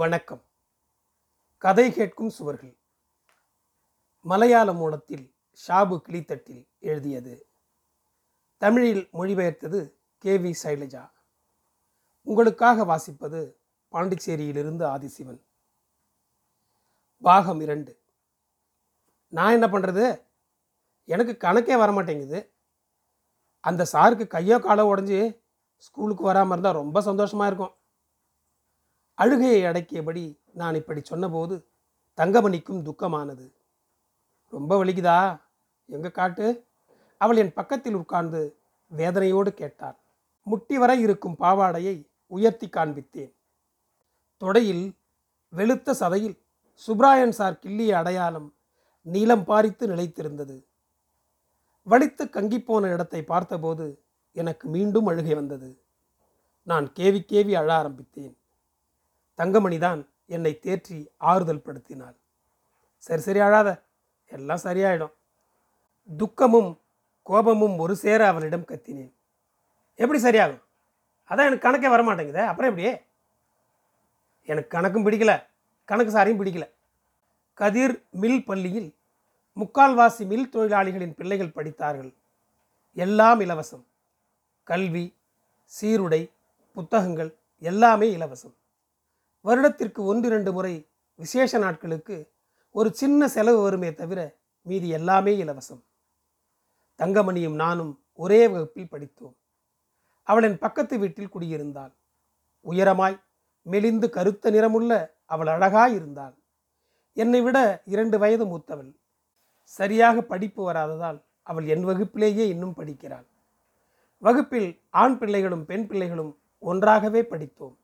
வணக்கம். கதை கேட்கும் சுவர்கள். மலையாள மூலத்தில் ஷாபு கிளித்தட்டில் எழுதியது. தமிழில் மொழிபெயர்த்தது கே வி சைலஜா. உங்களுக்காக வாசிப்பது பாண்டிச்சேரியிலிருந்து ஆதிசிவன். பாகம் இரண்டு. நான் என்ன பண்ணுறது எனக்கு கணக்கே வர மாட்டேங்குது அந்த சாருக்கு கையோ காலோ உடஞ்சி ஸ்கூலுக்கு வராமல் இருந்தால் ரொம்ப சந்தோஷமாக இருக்கும். அழுகையை அடக்கியபடி நான் இப்படி சொன்னபோது தங்கமணிக்கும் துக்கமானது. ரொம்ப வலிக்குதா? எங்க காட்டு? அவள் என் பக்கத்தில் உட்கார்ந்து வேதனையோடு கேட்டாள். முட்டி வரை இருக்கும் பாவாடையை உயர்த்தி காண்பித்தேன். தொடையில் வெளுத்த சதையில் சுப்ராயன் சார் கிள்ளிய அடையாளம் நீளம் பாரித்து நிலைத்திருந்தது. வலித்து கங்கிப்போன இடத்தை பார்த்தபோது எனக்கு மீண்டும் அழுகை வந்தது. நான் கேவி கேவி அழ ஆரம்பித்தேன். தங்கமணிதான் என்னை தேற்றி ஆறுதல் படுத்தினாள் சரி சரி அழாத எல்லாம் சரியாயிடும். துக்கமும் கோபமும் ஒரு சேர அவளிடம் கத்தினேன். எப்படி சரியாகும்? அதான் எனக்கு கணக்கே வரமாட்டேங்குதே. அப்புறம் எப்படியே? எனக்கு கணக்கும் பிடிக்கல. கணக்கு சாரையும் பிடிக்கல. கதிர் மில் பள்ளியில் முக்கால்வாசி மில் தொழிலாளிகளின் பிள்ளைகள் படித்தார்கள். எல்லாம் இலவசம். கல்வி சீருடை புத்தகங்கள் எல்லாமே இலவசம். வருடத்திற்கு ஒன்று இரண்டு முறை விசேஷ நாட்களுக்கு ஒரு சின்ன செலவு வருமே தவிர மீதி எல்லாமே இலவசம். தங்கமணியும் நானும் ஒரே வகுப்பில் படித்தோம். அவளின் பக்கத்து வீட்டில் குடியிருந்தாள். உயரமாய் மெலிந்து கருத்த நிறமுள்ள அவள் அழகாய் இருந்தாள். என்னை விட இரண்டு வயது மூத்தவள். சரியாக படிப்பு வராததால் அவள் என் வகுப்பிலேயே இன்னும் படிக்கிறாள். வகுப்பில் ஆண் பிள்ளைகளும் பெண் பிள்ளைகளும் ஒன்றாகவே படித்தோம்.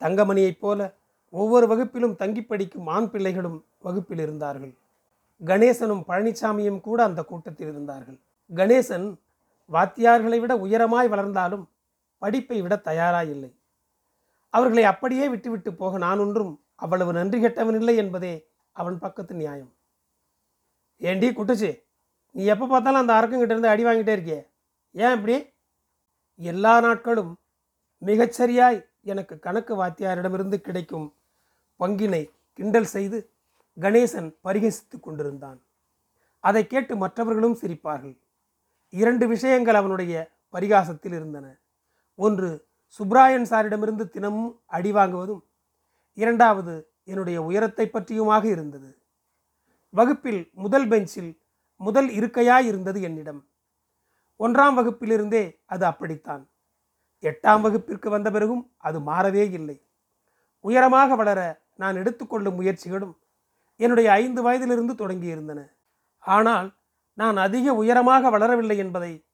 தங்கமணியைப் போல ஒவ்வொரு வகுப்பிலும் தங்கி படிக்கும் ஆண் பிள்ளைகளும் வகுப்பில் இருந்தார்கள். கணேசனும் பழனிசாமியும் கூட அந்த கூட்டத்தில் இருந்தார்கள். கணேசன் வாத்தியார்களை விட உயரமாய் வளர்ந்தாலும் படிப்பை விட தயாராயில்லை. அவர்களை அப்படியே விட்டுவிட்டு போக நான் ஒன்றும் அவ்வளவு நன்றி கெட்டவன் இல்லை என்பதே அவன் பக்கத்து நியாயம். ஏண்டி குட்டுச்சு நீ எப்போ பார்த்தாலும் அந்த அரக்கங்கிட்ட இருந்து அடி வாங்கிட்டே இருக்கிய? ஏன் இப்படி? எல்லா நாட்களும் மிகச்சரியாய் எனக்கு கணக்கு வாத்தியாரிடமிருந்து கிடைக்கும் பங்கினை கிண்டல் செய்து கணேசன் பரிகசித்துக் கொண்டிருந்தான். அதை கேட்டு மற்றவர்களும் சிரிப்பார்கள். இரண்டு விஷயங்கள் அவனுடைய பரிகாசத்தில் இருந்தன. ஒன்று சுப்ராயன் சாரிடமிருந்து தினமும் அடி வாங்குவதும் இரண்டாவது என்னுடைய உயரத்தை பற்றியுமாக இருந்தது. வகுப்பில் முதல் பெஞ்சில் முதல் இருக்கையாய் இருந்தது என்னிடம். ஒன்றாம் வகுப்பிலிருந்தே அது அப்படித்தான். எட்டாம் வகுப்பிற்கு வந்த பிறகும் அது மாறவே இல்லை. உயரமாக வளர நான் எடுத்துக்கொள்ளும் முயற்சிகளும் என்னுடைய ஐந்து வயதிலிருந்து தொடங்கியிருந்தன ஆனால் நான் அதிக உயரமாக வளரவில்லை என்பதை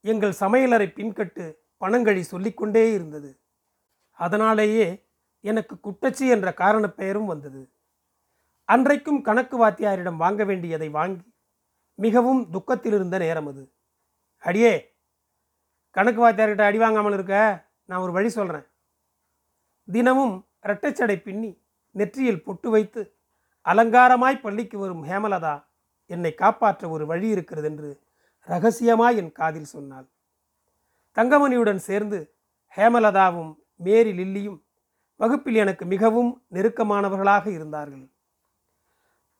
எங்கள் சமையலறை பின்கட்டு பணங்கழி சொல்லிக்கொண்டே இருந்தது. அதனாலேயே எனக்கு குட்டச்சி என்ற காரண பெயரும் வந்தது. அன்றைக்கும் கணக்கு வாத்தியாரிடம் வாங்க வேண்டியதை வாங்கி மிகவும் துக்கத்தில் இருந்த நேரம் அது. அடியே கணக்கு வாத்தியார்கிட்ட அடி வாங்காமல் இருக்க நான் ஒரு வழி சொல்கிறேன் தினமும் இரட்டைச்சடை பின்னி நெற்றியில் பொட்டு வைத்து அலங்காரமாய் பள்ளிக்கு வரும் ஹேமலதா என்னை காப்பாற்ற ஒரு வழி இருக்கிறது என்று ரகசியமாய் என் காதில் சொன்னாள். தங்கமணியுடன் சேர்ந்து ஹேமலதாவும் மேரி லில்லியும் வகுப்பில் எனக்கு மிகவும் நெருக்கமானவர்களாக இருந்தார்கள்.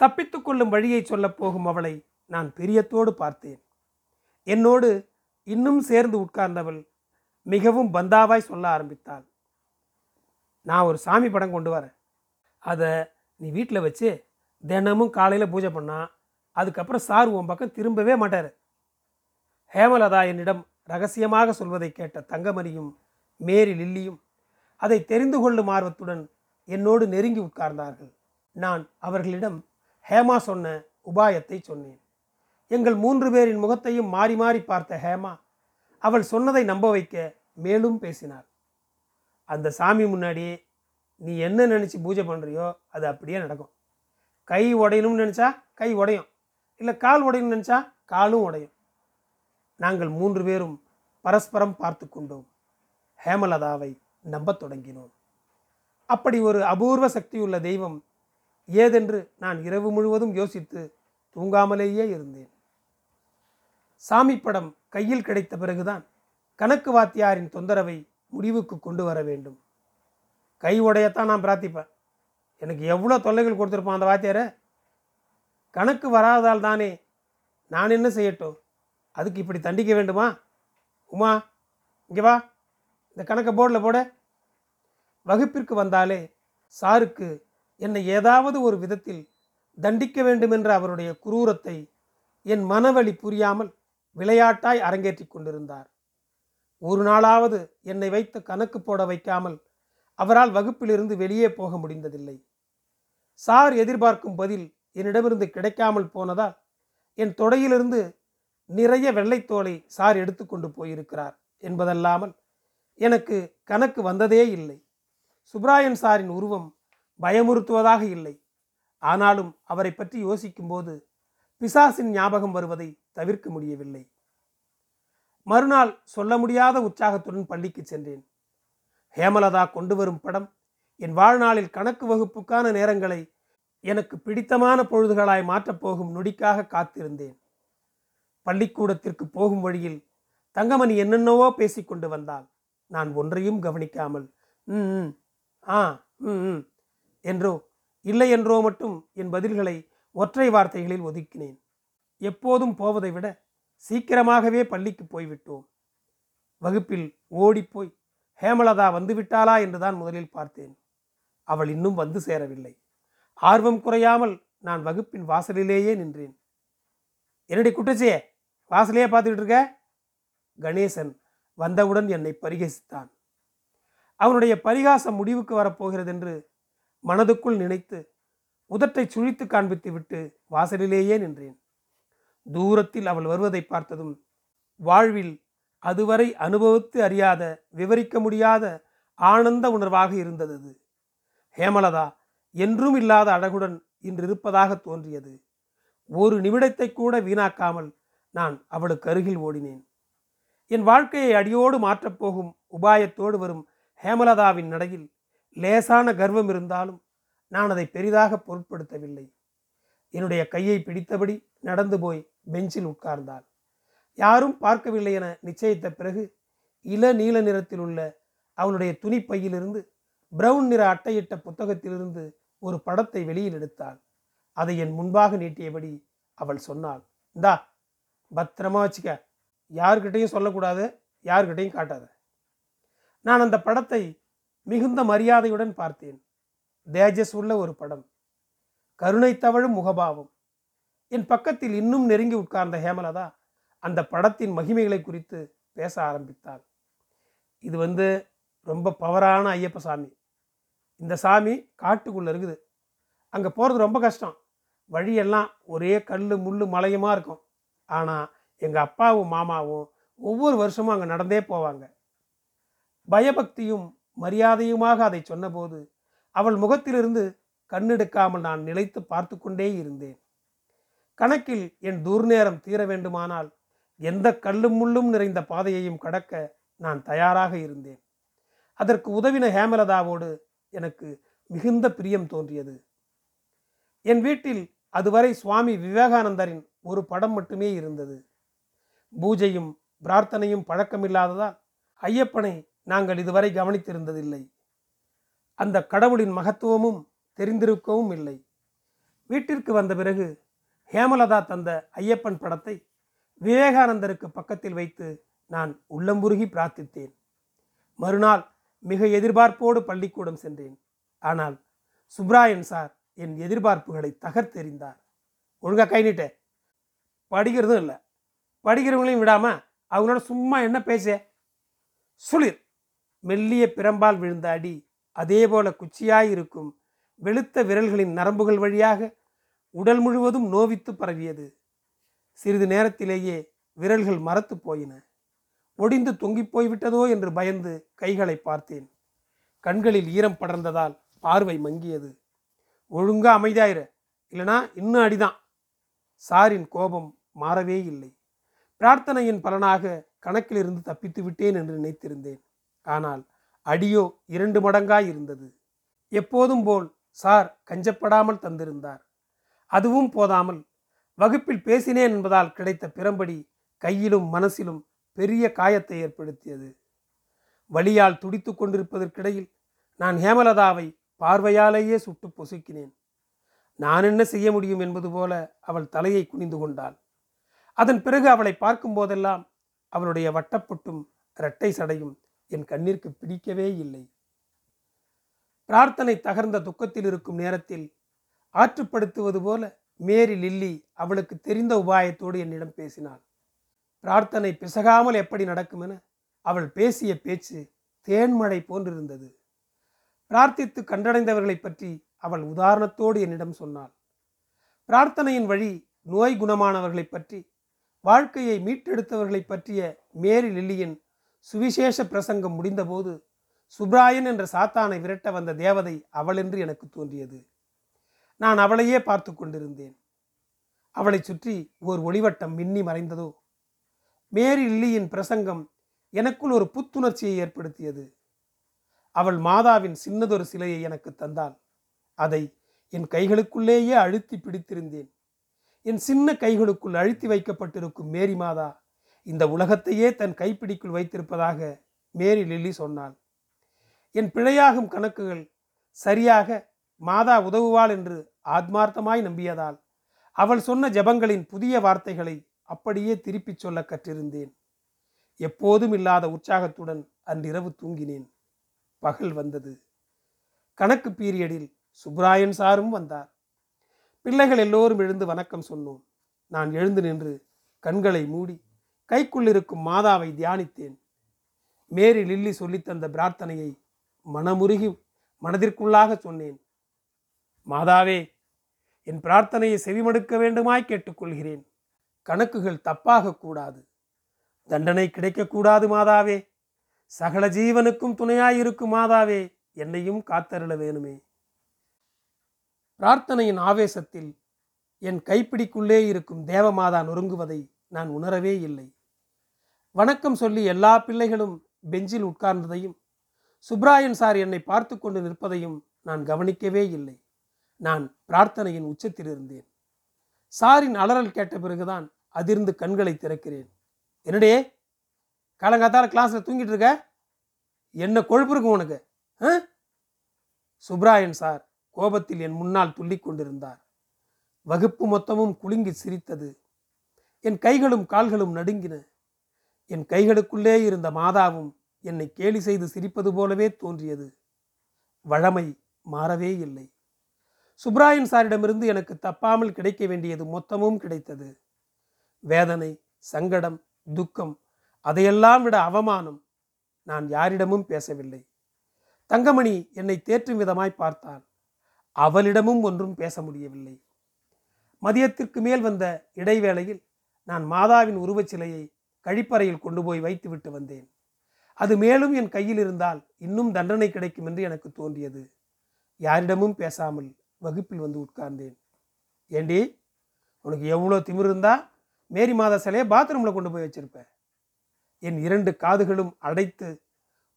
தப்பித்துக்கொள்ளும் வழியை சொல்லப் போகும் அவளை நான் பிரியத்தோடு பார்த்தேன். என்னோடு இன்னும் சேர்ந்து உட்கார்ந்தவள் மிகவும் பந்தாவாய் சொல்ல ஆரம்பித்தாள். நான் ஒரு சாமி படம் கொண்டு வரேன். அதை நீ வீட்டில் வச்சு தினமும் காலையில் பூஜை பண்ணா அதுக்கப்புறம் சார் உன் பக்கம் திரும்பவே மாட்டார். ஹேமலதா என்னிடம் ரகசியமாக சொல்வதை கேட்ட தங்கமணியும் மேரி லில்லியும் அதை தெரிந்து கொள்ளும் ஆர்வத்துடன் என்னோடு நெருங்கி உட்கார்ந்தார்கள். நான் அவர்களிடம் ஹேமா சொன்ன உபாயத்தை சொன்னேன். எங்கள் மூன்று பேரின் முகத்தையும் மாறி மாறி பார்த்த ஹேமா அவள் சொன்னதை நம்ப வைக்க மேலும் பேசினாள். அந்த சாமி முன்னாடி நீ என்ன நினச்சி பூஜை பண்ணுறியோ அது அப்படியே நடக்கும். கை உடையணும்னு நினச்சா கை உடையும். இல்லை கால் உடையணும்னு நினச்சா காலும் உடையும். நாங்கள் மூன்று பேரும் பரஸ்பரம் பார்த்து கொண்டோம். ஹேமலதாவை நம்பத் தொடங்கினோம். அப்படி ஒரு அபூர்வ சக்தியுள்ள தெய்வம் ஏதென்று நான் இரவு முழுவதும் யோசித்து தூங்காமலேயே இருந்தேன். சாமி படம் கையில் கிடைத்த பிறகுதான் கணக்கு வாத்தியாரின் தொந்தரவை முடிவுக்கு கொண்டு வர வேண்டும். கை உடையத்தான் நான் பிரார்த்திப்பேன். எனக்கு எவ்வளோ தொல்லைகள் கொடுத்துருப்பான் அந்த வாத்தியார். கணக்கு வராததால் தானே நான் என்ன செய்யட்டும்? அதுக்கு இப்படி தண்டிக்க வேண்டுமா? உமா இங்கே வா. இந்த கணக்கை போர்டில் போட. வகுப்பிற்கு வந்தாலே சாருக்கு என்னை ஏதாவது ஒரு விதத்தில் தண்டிக்க வேண்டுமென்ற அவருடைய குரூரத்தை என் மனவழி புரியாமல் விளையாட்டாய் அரங்கேற்றிக் கொண்டிருந்தார். ஒரு நாளாவது என்னை வைத்து கணக்கு போட வைக்காமல் அவரால் வகுப்பிலிருந்து வெளியே போக முடிந்ததில்லை. சார் எதிர்பார்க்கும் பதில் என்னிடமிருந்து கிடைக்காமல் போனதால் என் தொடையிலிருந்து நிறைய வெள்ளைத்தோலை சார் எடுத்துக்கொண்டு போயிருக்கிறார் என்பதல்லாமல் எனக்கு கணக்கு வந்ததே இல்லை. சுப்ராயன் சாரின் உருவம் பயமுறுத்துவதாக இல்லை. ஆனாலும் அவரை பற்றி யோசிக்கும்போது பிசாசின் ஞாபகம் வருவதை தவிர்க்க முடியவில்லை. மறுநாள் சொல்ல முடியாத உற்சாகத்துடன் பள்ளிக்கு சென்றேன். ஹேமலதா கொண்டு வரும் படம் என் வாழ்நாளில் கணக்கு வகுப்புக்கான நேரங்களை எனக்கு பிடித்தமான பொழுதுகளாய் மாற்றப்போகும் நொடிக்காக காத்திருந்தேன். பள்ளிக்கூடத்திற்கு போகும் வழியில் தங்கமணி என்னென்னவோ பேசிக்கொண்டு வந்தாள். நான் ஒன்றையும் கவனிக்காமல் ம் ஆ ம் ம் என்றோ இல்லை என்றோ மட்டும் என் பதில்களை ஒற்றை வார்த்தைகளில் ஒதுக்கினேன். எப்போதும் போவதை விட சீக்கிரமாகவே பள்ளிக்கு போய்விட்டோம். வகுப்பில் ஓடிப்போய் ஹேமலதா வந்துவிட்டாளா? என்றுதான் முதலில் பார்த்தேன். அவள் இன்னும் வந்து சேரவில்லை. ஆர்வம் குறையாமல் நான் வகுப்பின் வாசலிலேயே நின்றேன். என்னடி குட்டச்சியே வாசலையே பார்த்துக்கிட்டு இருக்க கணேசன் வந்தவுடன் என்னை பரிகசித்தான். அவனுடைய பரிகாசம் முடிவுக்கு வரப்போகிறது என்று மனதுக்குள் நினைத்து உதட்டை சுழித்து காண்பித்து விட்டு வாசலிலேயே நின்றேன். தூரத்தில் அவள் வருவதை பார்த்ததும் வாழ்வில் அதுவரை அனுபவித்து அறியாத விவரிக்க முடியாத ஆனந்த உணர்வாக இருந்தது அது. ஹேமலதா என்றும் இல்லாத அழகுடன் இன்றிருப்பதாக தோன்றியது. ஒரு நிமிடத்தை கூட வீணாக்காமல் நான் அவளுக்கு அருகில் ஓடினேன். என் வாழ்க்கையை அடியோடு மாற்றப்போகும் உபாயத்தோடு வரும் ஹேமலதாவின் நடையில் லேசான கர்வம் இருந்தாலும் நான் அதை பெரிதாக பொருட்படுத்தவில்லை. என்னுடைய கையை பிடித்தபடி நடந்து போய் பெஞ்சில் உட்கார்ந்தாள். யாரும் பார்க்கவில்லை என நிச்சயித்த பிறகு இள நீல நிறத்தில் உள்ள அவளுடைய துணிப்பையிலிருந்து பிரவுன் நிற அட்டையிட்ட புத்தகத்திலிருந்து ஒரு படத்தை வெளியில் எடுத்தாள். அதை என் முன்பாக நீட்டியபடி அவள் சொன்னாள் இந்தா பத்திரமா வச்சுக்க. யார்கிட்டையும் சொல்லக்கூடாது யார்கிட்டையும் காட்டாத. நான் அந்த படத்தை மிகுந்த மரியாதையுடன் பார்த்தேன். தேஜஸ் உள்ள ஒரு படம். கருணை தவழும் முகபாவம். என் பக்கத்தில் இன்னும் நெருங்கி உட்கார்ந்த ஹேமலதா அந்த படத்தின் மகிமைகளை குறித்து பேச ஆரம்பித்தாள். இது வந்து ரொம்ப பவரான ஐயப்ப சாமி. இந்த சாமி காட்டுக்குள்ளே இருக்குது. அங்கே போகிறது ரொம்ப கஷ்டம். வழியெல்லாம் ஒரே கல் முள் மலையமாக இருக்கும். ஆனால் எங்கள் அப்பாவும் மாமாவும் ஒவ்வொரு வருஷமும் அங்கே நடந்தே போவாங்க. பயபக்தியும் மரியாதையுமாக அதை சொன்னபோது அவள் முகத்திலிருந்து கண்ணெடுக்காமல் நான் நிலைத்து பார்த்து கொண்டே இருந்தேன். கணக்கில் என் தூர்நேரம் தீர வேண்டுமானால் எந்த கல்லும் முள்ளும் நிறைந்த பாதையையும் கடக்க நான் தயாராக இருந்தேன். அதற்கு உதவின ஹேமலதாவோடு எனக்கு மிகுந்த பிரியம் தோன்றியது. என் வீட்டில் அதுவரை சுவாமி விவேகானந்தரின் ஒரு படம் மட்டுமே இருந்தது. பூஜையும் பிரார்த்தனையும் பழக்கமில்லாததால் ஐயப்பனை நாங்கள் இதுவரை கவனித்திருந்ததில்லை. அந்த கடவுளின் மகத்துவமும் தெரிந்திருக்கவும் இல்லை. வீட்டிற்கு வந்த பிறகு ஹேமலதா தந்த ஐயப்பன் படத்தை விவேகானந்தருக்கு பக்கத்தில் வைத்து நான் உள்ளம்புருகி பிரார்த்தித்தேன். மறுநாள் மிக எதிர்பார்ப்போடு பள்ளிக்கூடம் சென்றேன். ஆனால் சுப்ராயன் சார் என் எதிர்பார்ப்புகளை தகர்த்தெறிந்தார். ஒழுங்காக கை நீட்ட. படிக்கிறதும் இல்லை. படிக்கிறவங்களையும் விடாமல் அவங்களோட சும்மா என்ன பேச சுளிர். மெல்லிய பிரம்பால் விழுந்த அடி அதேபோல குச்சியாய் இருக்கும் வெளுத்த விரல்களின் நரம்புகள் வழியாக உடல் முழுவதும் நோவித்து பரவியது. சிறிது நேரத்திலேயே விரல்கள் மரத்து போயின. ஒடிந்து தொங்கிப் போய்விட்டதோ என்று பயந்து கைகளை பார்த்தேன். கண்களில் ஈரம் படர்ந்ததால் பார்வை மங்கியது. ஒழுங்கா அமைதியாயிர. இல்லனா இன்னும் அடிதான். சாரின் கோபம் மாறவே இல்லை. பிரார்த்தனையின் பலனாக கணக்கிலிருந்து தப்பித்து விட்டேன் என்று நினைத்திருந்தேன். ஆனால் அடியோ இரண்டு மடங்காய் இருந்தது. எப்போதும் போல் சார் கஞ்சப்படாமல் தந்திருந்தார். அதுவும் போதாமல் வகுப்பில் பேசினேன் என்பதால் கிடைத்த பிறம்படி கையிலும் மனசிலும் பெரிய காயத்தை ஏற்படுத்தியது. வழியால் துடித்து கொண்டிருப்பதற்கிடையில் நான் ஹேமலதாவை பார்வையாலேயே சுட்டு பொசுக்கினேன். நான் என்ன செய்ய முடியும் என்பது போல அவள் தலையை குனிந்து கொண்டாள். அதன் பிறகு அவளை பார்க்கும் போதெல்லாம் அவளுடைய வட்டப்பொட்டும் இரட்டை சடையும் என் கண்ணிற்கு பிடிக்கவே இல்லை. பிரார்த்தனை தகர்ந்த துக்கத்தில் இருக்கும் நேரத்தில் ஆற்றுப்படுத்துவது போல மேரி லில்லி அவளுக்கு தெரிந்த உபாயத்தோடு என்னிடம் பேசினாள். பிரார்த்தனை பிசகாமல் எப்படி நடக்கும் என அவள் பேசிய பேச்சு தேன்மழை போன்றிருந்தது. பிரார்த்தித்து கண்டடைந்தவர்களை பற்றி அவள் உதாரணத்தோடு என்னிடம் சொன்னாள். பிரார்த்தனையின் வழி நோய் குணமானவர்களை பற்றி வாழ்க்கையை மீட்டெடுத்தவர்களை பற்றிய மேரி லில்லியின் சுவிசேஷ பிரசங்கம் முடிந்தபோது சுப்ராயன் என்ற சாத்தானை விரட்ட வந்த தேவதை அவளென்று எனக்கு தோன்றியது. நான் அவளையே பார்த்து கொண்டிருந்தேன். அவளை சுற்றி ஓர் ஒளிவட்டம் மின்னி மறைந்ததோ? மேரி லில்லியின் பிரசங்கம் எனக்குள் ஒரு புத்துணர்ச்சியை ஏற்படுத்தியது. அவள் மாதாவின் சின்னதொரு சிலையை எனக்கு தந்தாள். அதை என் கைகளுக்குள்ளேயே அழுத்தி பிடித்திருந்தேன். என் சின்ன கைகளுக்குள் அழுத்தி வைக்கப்பட்டிருக்கும் மேரி மாதா இந்த உலகத்தையே தன் கைப்பிடிக்குள் வைத்திருப்பதாக மேரி லில்லி சொன்னாள். என் பிழையாகும் கணக்குகள் சரியாக மாதா உதவுவாள் என்று ஆத்மார்த்தமாய் நம்பியதால் அவள் சொன்ன ஜபங்களின் புதிய வார்த்தைகளை அப்படியே திருப்பிச் சொல்ல கற்றிருந்தேன். எப்போதும் இல்லாத உற்சாகத்துடன் அன்றிரவு தூங்கினேன். பகல் வந்தது. கணக்கு பீரியடில் சுப்ராயன் சாரும் வந்தார். பிள்ளைகள் எல்லோரும் எழுந்து வணக்கம் சொன்னோம். நான் எழுந்து நின்று கண்களை மூடி கைக்குள்ளிருக்கும் மாதாவை தியானித்தேன். மேரி லில்லி சொல்லித்தந்த பிரார்த்தனையை மனமுருகி மனதிற்குள்ளாக சொன்னேன். மாதாவே என் பிரார்த்தனையை செவிமடுக்க வேண்டுமாய் கேட்டுக்கொள்கிறேன். கணக்குகள் தப்பாக கூடாது. தண்டனை கிடைக்கக்கூடாது மாதாவே. சகல ஜீவனுக்கும் துணையாயிருக்கும் மாதாவே என்னையும் காத்தருள வேணுமே. பிரார்த்தனையின் ஆவேசத்தில் என் கைப்பிடிக்குள்ளே இருக்கும் தேவமாதா நொறுங்குவதை நான் உணரவே இல்லை. வணக்கம் சொல்லி எல்லா பிள்ளைகளும் பெஞ்சில் உட்கார்ந்ததையும் சுப்ராயன் சார் என்னை பார்த்து கொண்டு நிற்பதையும் நான் கவனிக்கவே இல்லை. நான் பிரார்த்தனையின் உச்சத்தில் இருந்தேன் சாரின் அலறல் கேட்ட பிறகுதான் அதிர்ந்து கண்களை திறக்கிறேன். என்னடே? காலங்காத்தால கிளாஸில் தூங்கிட்டு இருக்க? என்ன கொழுப்பு இருக்கும் உனக்கு? சுப்ராயன் சார் கோபத்தில் என் முன்னால் துள்ளிக் கொண்டிருந்தார். வகுப்பு மொத்தமும் குலுங்கி சிரித்தது. என் கைகளும் கால்களும் நடுங்கின. என் கைகளுக்குள்ளே இருந்த மாதாவும் என்னை கேலி செய்து சிரிப்பது போலவே தோன்றியது. வழமை மாறவே இல்லை. சுப்ராயன் சாரிடமிருந்து எனக்கு தப்பாமல் கிடைக்க வேண்டியது மொத்தமும் கிடைத்தது. வேதனை சங்கடம் துக்கம் அதையெல்லாம் விட அவமானம் நான் யாரிடமும் பேசவில்லை. தங்கமணி என்னை தேற்றும் விதமாய் பார்த்தாள். அவளிடமும் ஒன்றும் பேச முடியவில்லை. மதியத்திற்கு மேல் வந்த இடைவேளையில் நான் மாதாவின் உருவச்சிலையை கழிப்பறையில் கொண்டு போய் வைத்துவிட்டு வந்தேன். அது மேலும் என் கையில் இருந்தால் இன்னும் தண்டனை கிடைக்கும் என்று எனக்கு தோன்றியது. யாரிடமும் பேசாமல் வகுப்பில் வந்து உட்கார்ந்தேன். ஏண்டி உனக்கு எவ்வளோ திமிர் இருந்தா மேரி மாதா சிலையை பாத்ரூமில் கொண்டு போய் வச்சிருப்பேன் என் இரண்டு காதுகளும் அடைத்து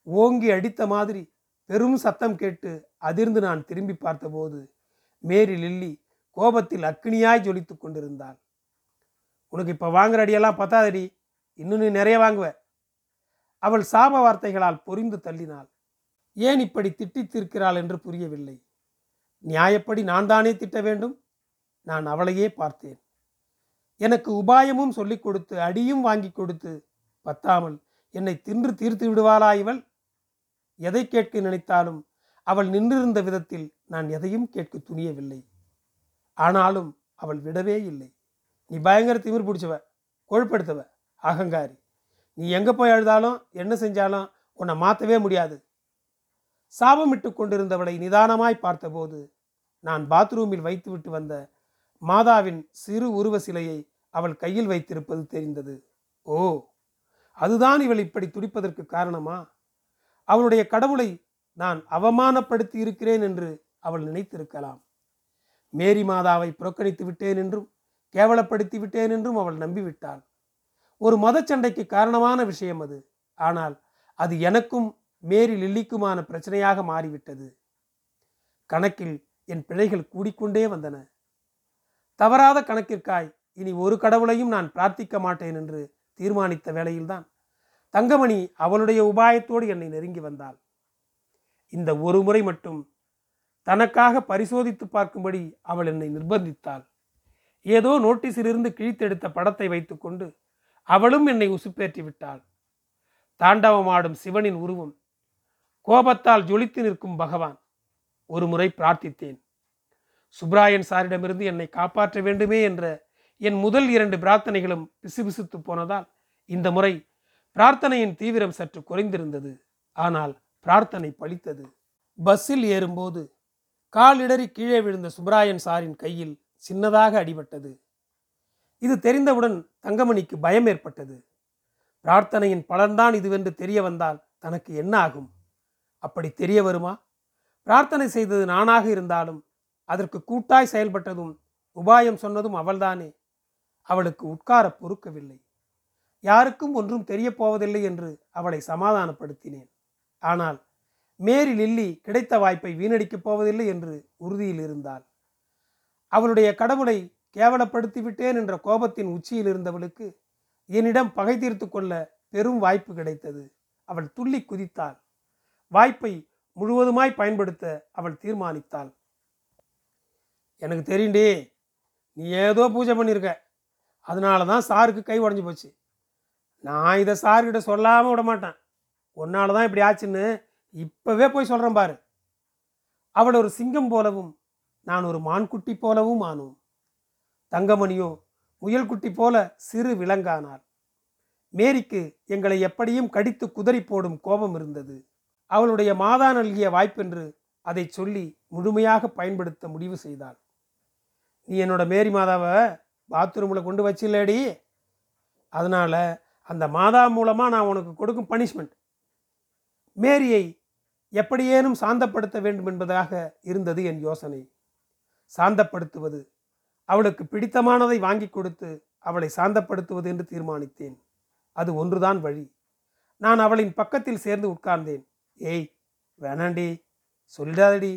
ஓங்கி அடித்த மாதிரி பெரும் சத்தம் கேட்டு அதிர்ந்து நான் திரும்பி பார்த்தபோது மேரி லில்லி கோபத்தில் அக்னியாய் ஜொலித்து கொண்டிருந்தாள். உனக்கு இப்போ வாங்குற அடியெல்லாம் பத்தாதடி. இன்னும் நீ நிறைய வாங்குவ. அவள் சாப வார்த்தைகளால் பொறிந்து தள்ளினாள். ஏன் இப்படி திட்டித்திருக்கிறாள் என்று புரியவில்லை. நியாயப்படி நான் தானே திட்ட வேண்டும்? நான் அவளையே பார்த்தேன். எனக்கு உபாயமும் சொல்லிக் கொடுத்து அடியும் வாங்கி கொடுத்து பத்தாமல் என்னை தின்று தீர்த்து விடுவாளா இவள்? எதை கேட்க நினைத்தாலும் அவள் நின்றிருந்த விதத்தில் நான் எதையும் கேட்க துணியவில்லை. ஆனாலும் அவள் விடவே இல்லை. நீ பயங்கர திமிர் பிடிச்சவ கொழுப்படுத்தவ. அகங்காரி. நீ எங்கே போய் அழுதாலும் என்ன செஞ்சாலும் உன்னை மாற்றவே முடியாது. சாபமிட்டு கொண்டிருந்தவளை நிதானமாய் பார்த்தபோது நான் பாத்ரூமில் வைத்துவிட்டு வந்த மாதாவின் சிறு உருவ சிலையை அவள் கையில் வைத்திருப்பது தெரிந்தது. ஓ அதுதான் இவள் இப்படி துடிப்பதற்கு காரணமா? அவளுடைய கடவுளை நான் அவமானப்படுத்தி இருக்கிறேன் என்று அவள் நினைத்திருக்கலாம். மேரி மாதாவை புறக்கணித்து விட்டேன் என்றும் கேவலப்படுத்தி விட்டேன் என்றும் அவள் நம்பிவிட்டாள். ஒரு மதச்சண்டைக்கு காரணமான விஷயம் அது. ஆனால் அது எனக்கும் மேரி லில்லிக்குமான பிரச்சனையாக மாறிவிட்டது. கணக்கில் என் பிழைகள் கூடிக்கொண்டே வந்தன. தவறாத கணக்கிற்காய் இனி ஒரு கடவுளையும் நான் பிரார்த்திக்க மாட்டேன் என்று தீர்மானித்த வேளையில்தான் தங்கமணி அவளுடைய உபாயத்தோடு என்னை நெருங்கி வந்தாள். இந்த ஒரு முறை மட்டும் தனக்காக பரிசோதித்து பார்க்கும்படி அவள் என்னை நிர்பந்தித்தாள். ஏதோ நோட்டீஸிலிருந்து கிழித்தெடுத்த படத்தை வைத்துக்கொண்டு அவளும் என்னை உசுப்பேற்றி விட்டாள். தாண்டவமாடும் சிவனின் உருவம். கோபத்தால் ஜொலித்து நிற்கும் பகவான். ஒரு முறை பிரார்த்தித்தேன். சுப்ராயன் சாரிடமிருந்து என்னை காப்பாற்ற வேண்டுமே என்ற என் முதல் இரண்டு பிரார்த்தனைகளும் பிசுபிசுத்து போனதால் இந்த முறை பிரார்த்தனையின் தீவிரம் சற்று குறைந்திருந்தது. ஆனால் பிரார்த்தனை பலித்தது பஸ்ஸில் ஏறும்போது காலிடறி கீழே விழுந்த சுப்ராயன் சாரின் கையில் சின்னதாக அடிபட்டது. இது தெரிந்தவுடன் தங்கமணிக்கு பயம் ஏற்பட்டது. பிரார்த்தனையின் பலன்தான் இதுவென்று தெரிய வந்தால் தனக்கு என்ன ஆகும்? அப்படி தெரிய வருமா? பிரார்த்தனை செய்தது நானாக இருந்தாலும் அதற்கு கூட்டாய் செயல்பட்டதும் உபாயம் சொன்னதும் அவள்தானே. அவளுக்கு உட்கார பொறுக்கவில்லை. யாருக்கும் ஒன்றும் தெரியப் போவதில்லை என்று அவளை சமாதானப்படுத்தினேன். ஆனால் மேரி லில்லி கிடைத்த வாய்ப்பை வீணடிக்கப் போவதில்லை என்று உறுதியில் இருந்தாள். அவளுடைய கடவுளை கேவலப்படுத்தி விட்டேன் என்ற கோபத்தின் உச்சியில் இருந்தவளுக்கு என்னிடம் பகை தீர்த்து கொள்ள பெரும் வாய்ப்பு கிடைத்தது. அவள் துள்ளி குதித்தாள். வாய்ப்பை முழுவதுமாய் பயன்படுத்த அவள் தீர்மானித்தாள். எனக்கு தெரியுண்டே நீ ஏதோ பூஜை பண்ணியிருக்க அதனால தான் சாருக்கு கை உடஞ்சி போச்சு. நான் இதை சார்கிட்ட சொல்லாமல் விட மாட்டேன். உன்னால தான் இப்படி ஆச்சுன்னு இப்போவே போய் சொல்கிறேன் பாரு. அவள் ஒரு சிங்கம் போலவும் நான் ஒரு மான்குட்டி போலவும் ஆனோம். தங்கமணியோ முயல்குட்டி போல சிறு விலங்கானாள் மேரிக்கு எங்களை எப்படியும் கடித்து குதறி போடும் கோபம் இருந்தது. அவளுடைய மாதா நல்கிய வாய்ப்பென்று அதை சொல்லி முழுமையாக பயன்படுத்த முடிவு செய்தாள். நீ என்னோட மேரி மாதாவை பாத்ரூமில் கொண்டு வச்சில்லடி. அதனால் அந்த மாதா மூலமாக நான் உனக்கு கொடுக்கும் பனிஷ்மெண்ட். மேரியை எப்படியேனும் சாந்தப்படுத்த வேண்டும் என்பதாக இருந்தது என் யோசனை. சாந்தப்படுத்துவது அவளுக்கு பிடித்தமானதை வாங்கி கொடுத்து அவளை சாந்தப்படுத்துவது என்று தீர்மானித்தேன். அது ஒன்றுதான் வழி. நான் அவளின் பக்கத்தில் சேர்ந்து உட்கார்ந்தேன். ஏய் வேணாண்டி சொல்லிடாதடி.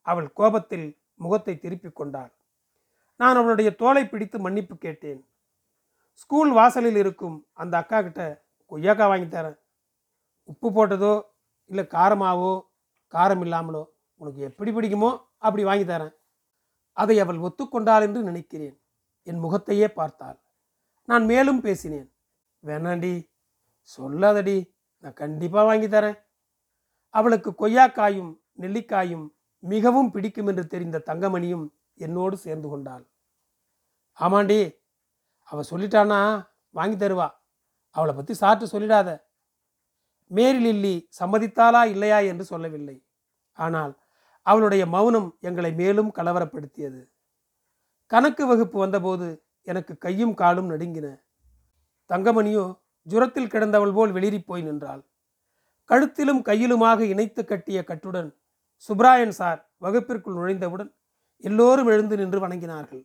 அவள் கோபத்தில் முகத்தை திருப்பிக் கொண்டாள். நான் அவளுடைய தோலை பிடித்து மன்னிப்பு கேட்டேன். ஸ்கூல் வாசலில் இருக்கும் அந்த அக்கா கிட்ட கொய்யாக்கா வாங்கி தரேன். உப்பு போட்டதோ இல்லை காரமாவோ காரம் இல்லாமலோ உனக்கு எப்படி பிடிக்குமோ அப்படி வாங்கி தரேன். அதை அவள் ஒத்துக்கொண்டாள் என்று நினைக்கிறேன். என் முகத்தையே பார்த்தாள். நான் மேலும் பேசினேன். வேணாண்டி சொல்லாதடி நான் கண்டிப்பாக வாங்கி தரேன். அவளுக்கு கொய்யாக்காயும் நெல்லிக்காயும் மிகவும் பிடிக்கும் என்று தெரிந்த தங்கமணியும் என்னோடு சேர்ந்து கொண்டாள். ஆமாண்டி அவள் சொல்லிட்டானா வாங்கி தருவா. அவளை பற்றி சாற்று சொல்லிடாத. மேரி லில்லி சம்மதித்தாளா இல்லையா என்று சொல்லவில்லை. ஆனால் அவளுடைய மௌனம் எங்களை மேலும் கலவரப்படுத்தியது. கணக்கு வகுப்பு வந்தபோது எனக்கு கையும் காலும் நடுங்கின. தங்கமணியோ ஜுரத்தில் கிடந்தவள் போல் வெளிரி போய் நின்றாள். கழுத்திலும் கையிலுமாக இணைத்து கட்டிய கட்டுடன் சுப்ராயன் சார் வகுப்பிற்குள் நுழைந்தவுடன் எல்லோரும் எழுந்து நின்று வணங்கினார்கள்.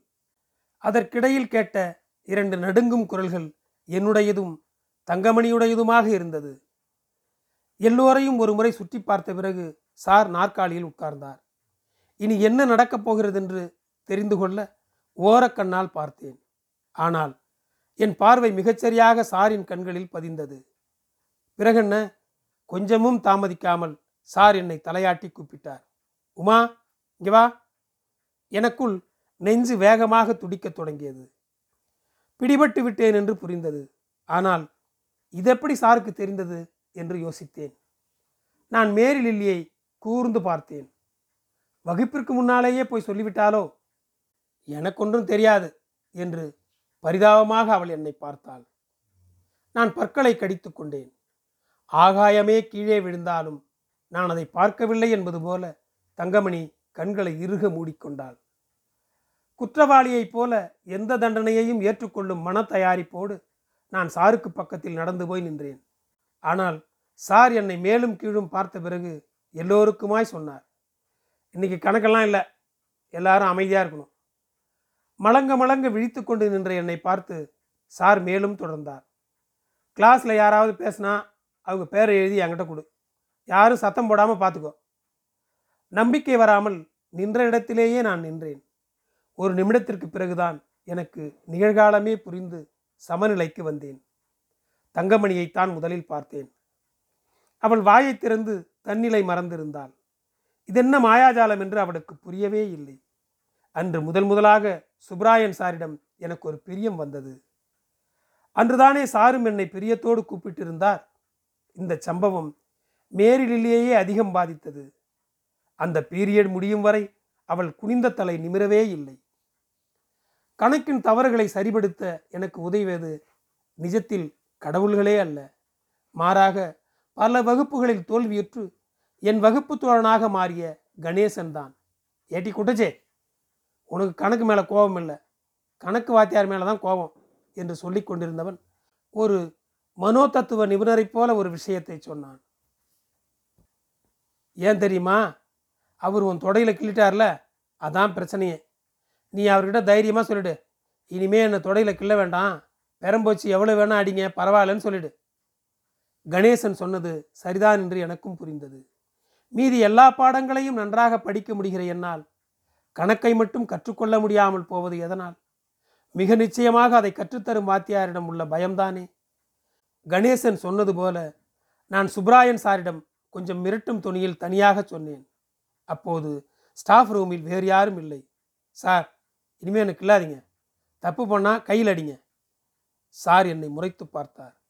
அதற்கிடையில் கேட்ட இரண்டு நடுங்கும் குரல்கள் என்னுடையதும் தங்கமணியுடையதுமாக இருந்தது. எல்லோரையும் ஒரு முறை சுற்றி பார்த்த பிறகு சார் நாற்காலியில் உட்கார்ந்தார். இனி என்ன நடக்கப் போகிறது என்று தெரிந்து கொள்ள ஓரக்கண்ணால் பார்த்தேன். ஆனால் என் பார்வை மிகச்சரியாக சாரின் கண்களில் பதிந்தது. பிறகென்ன? கொஞ்சமும் தாமதிக்காமல் சார் என்னை தலையாட்டி கூப்பிட்டார். உமா இங்கே வா. எனக்குள் நெஞ்சு வேகமாக துடிக்கத் தொடங்கியது. பிடிபட்டு விட்டேன் என்று புரிந்தது. ஆனால் இதெப்படி சாருக்கு தெரிந்தது என்று யோசித்தேன். நான் மேரி லில்லியை கூர்ந்து பார்த்தேன். வகுப்பிற்கு முன்னாலேயே போய் சொல்லிவிட்டாலோ? எனக்கொன்றும் தெரியாது என்று பரிதாபமாக அவள் என்னை பார்த்தாள். நான் பற்களை கடித்து கொண்டேன். ஆகாயமே கீழே விழுந்தாலும் நான் அதை பார்க்கவில்லை என்பது போல தங்கமணி கண்களை இறுக மூடிக்கொண்டாள். குற்றவாளியைப் போல எந்த தண்டனையையும் ஏற்றுக்கொள்ளும் மன தயாரிப்போடு நான் சாருக்கு பக்கத்தில் நடந்து போய் நின்றேன். ஆனால் சார் என்னை மேலும் கீழும் பார்த்த பிறகு எல்லோருக்குமாய் சொன்னார். இன்னைக்கு கணக்கெல்லாம் இல்லை. எல்லாரும் அமைதியாக இருக்கணும். மலங்க மலங்க விழித்து கொண்டு நின்ற என்னை பார்த்து சார் மேலும் தொடர்ந்தார். கிளாஸில் யாராவது பேசினா அவங்க பேரை எழுதி என்கிட்ட கொடு. யாரும் சத்தம் போடாமல் பார்த்துக்கோ நம்பிக்கை வராமல் நின்ற இடத்திலேயே நான் நின்றேன். ஒரு நிமிடத்திற்கு பிறகுதான் எனக்கு நிகழ்காலமே புரிந்து சமநிலைக்கு வந்தேன். தங்கமணியைத்தான் முதலில் பார்த்தேன். அவள் வாயை திறந்து தன்னிலை மறந்திருந்தாள். இதென்ன மாயாஜாலம் என்று அவளுக்கு புரியவே இல்லை. அன்று முதல் முதலாக சுப்ராயன் சாரிடம் எனக்கு ஒரு பிரியம் வந்தது. அன்றுதானே சாரும் என்னை பிரியத்தோடு கூப்பிட்டிருந்தார். இந்த சம்பவம் மேரிலேயே அதிகம் பாதித்தது. அந்த பீரியட் முடியும் வரை அவள் குனிந்த தலை நிமிரவே இல்லை. கணக்கின் தவறுகளை சரிபடுத்த எனக்கு உதவியது நிஜத்தில் கடவுள்களே அல்ல. மாறாக பல வகுப்புகளில் தோல்வியுற்று என் வகுப்பு தோழனாக மாறிய கணேசன் தான். ஏட்டி குட்டச்சே உனக்கு கணக்கு மேலே கோபம் இல்லை. கணக்கு வாத்தியார் மேலே தான் கோபம் என்று சொல்லி கொண்டிருந்தவன் ஒரு மனோதத்துவ நிபுணரைப் போல ஒரு விஷயத்தை சொன்னான். ஏன் தெரியுமா? அவர் உன் தொடையில் கிள்ளிட்டார்ல? அதான் பிரச்சனையே. நீ அவர்கிட்ட தைரியமாக சொல்லிடு. இனிமே என்னை தொடையில் கிள்ள வேண்டாம். பெரம்போச்சு எவ்வளோ வேணால் அடிங்க பரவாயில்லன்னு சொல்லிடு. கணேசன் சொன்னது சரிதான் என்று எனக்கும் புரிந்தது. மீதி எல்லா பாடங்களையும் நன்றாக படிக்க முடிகிற என்னால் கணக்கை மட்டும் கற்றுக்கொள்ள முடியாமல் போவது எதனால்? மிக நிச்சயமாக அதை கற்றுத்தரும் வாத்தியாரிடம் உள்ள பயம்தானே? கணேசன் சொன்னது போல நான் சுப்ராயன் சாரிடம் கொஞ்சம் மிரட்டும் துணியில் தனியாக சொன்னேன். அப்போது ஸ்டாஃப் ரூமில் வேறு யாரும் இல்லை. சார் இனிமேல் எனக்கு இல்லாதீங்க. தப்பு பண்ணால் கையில் அடிங்க. சார் என்னை முறைத்து பார்த்தார்.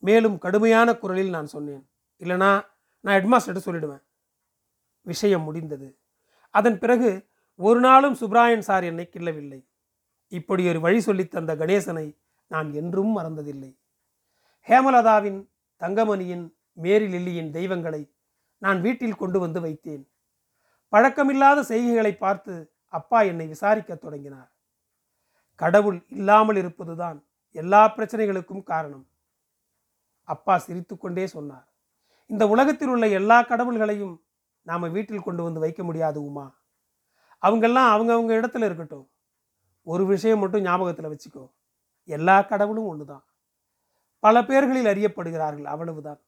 மேலும் கடுமையான குரலில் நான் சொன்னேன் இல்லைனா நான் ஹெட்மாஸ்டர்கிட்ட சொல்லிடுவேன். விஷயம் முடிந்தது. அதன் பிறகு ஒரு நாளும் சுப்ராயன் சார் என்னை கிள்ளவில்லை. இப்படி ஒரு வழி சொல்லித் தந்த கணேசனை நான் என்றும் மறந்ததில்லை. ஹேமலதாவின் தங்கமணியின் மேரி லில்லியின் தெய்வங்களை நான் வீட்டில் கொண்டு வந்து வைத்தேன். பழக்கமில்லாத செய்கைகளை பார்த்து அப்பா என்னை விசாரிக்கத் தொடங்கினார். கடவுள் இல்லாமல் இருப்பதுதான் எல்லா பிரச்சனைகளுக்கும் காரணம். அப்பா சிரித்துக்கொண்டே சொன்னார். இந்த உலகத்தில் உள்ள எல்லா கடவுள்களையும் நாம் வீட்டில் கொண்டு வந்து வைக்க முடியாது உமா. அவங்கெல்லாம் அவங்கவுங்க இடத்துல இருக்கட்டும். ஒரு விஷயம் மட்டும் ஞாபகத்தில் வச்சுக்கோ. எல்லா கடவுளும் ஒன்று தான் பல பேர்களில் அறியப்படுகிறார்கள் அவ்வளவுதான்.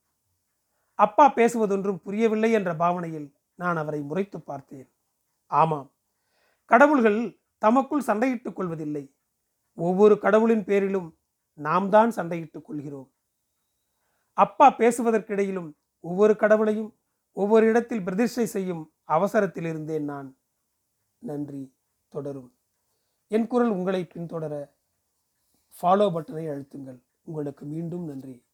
அப்பா பேசுவதொன்றும் புரியவில்லை என்ற பாவனையில் நான் அவரை முறைத்து பார்த்தேன். ஆமாம். கடவுள்கள் தமக்குள் சண்டையிட்டுக் கொள்வதில்லை. ஒவ்வொரு கடவுளின் பேரிலும் நாம் தான் சண்டையிட்டுக் கொள்கிறோம். அப்பா பேசுவதற்கிடையிலும் ஒவ்வொரு கடவுளையும் ஒவ்வொரு இடத்தில் பிரதிஷ்டை செய்யும் அவசரத்தில் இருந்தேன் நான். நன்றி தொடரும். என் குரல் உங்களை பின்தொடர ஃபாலோ பட்டனை அழுத்துங்கள். உங்களுக்கு மீண்டும் நன்றி.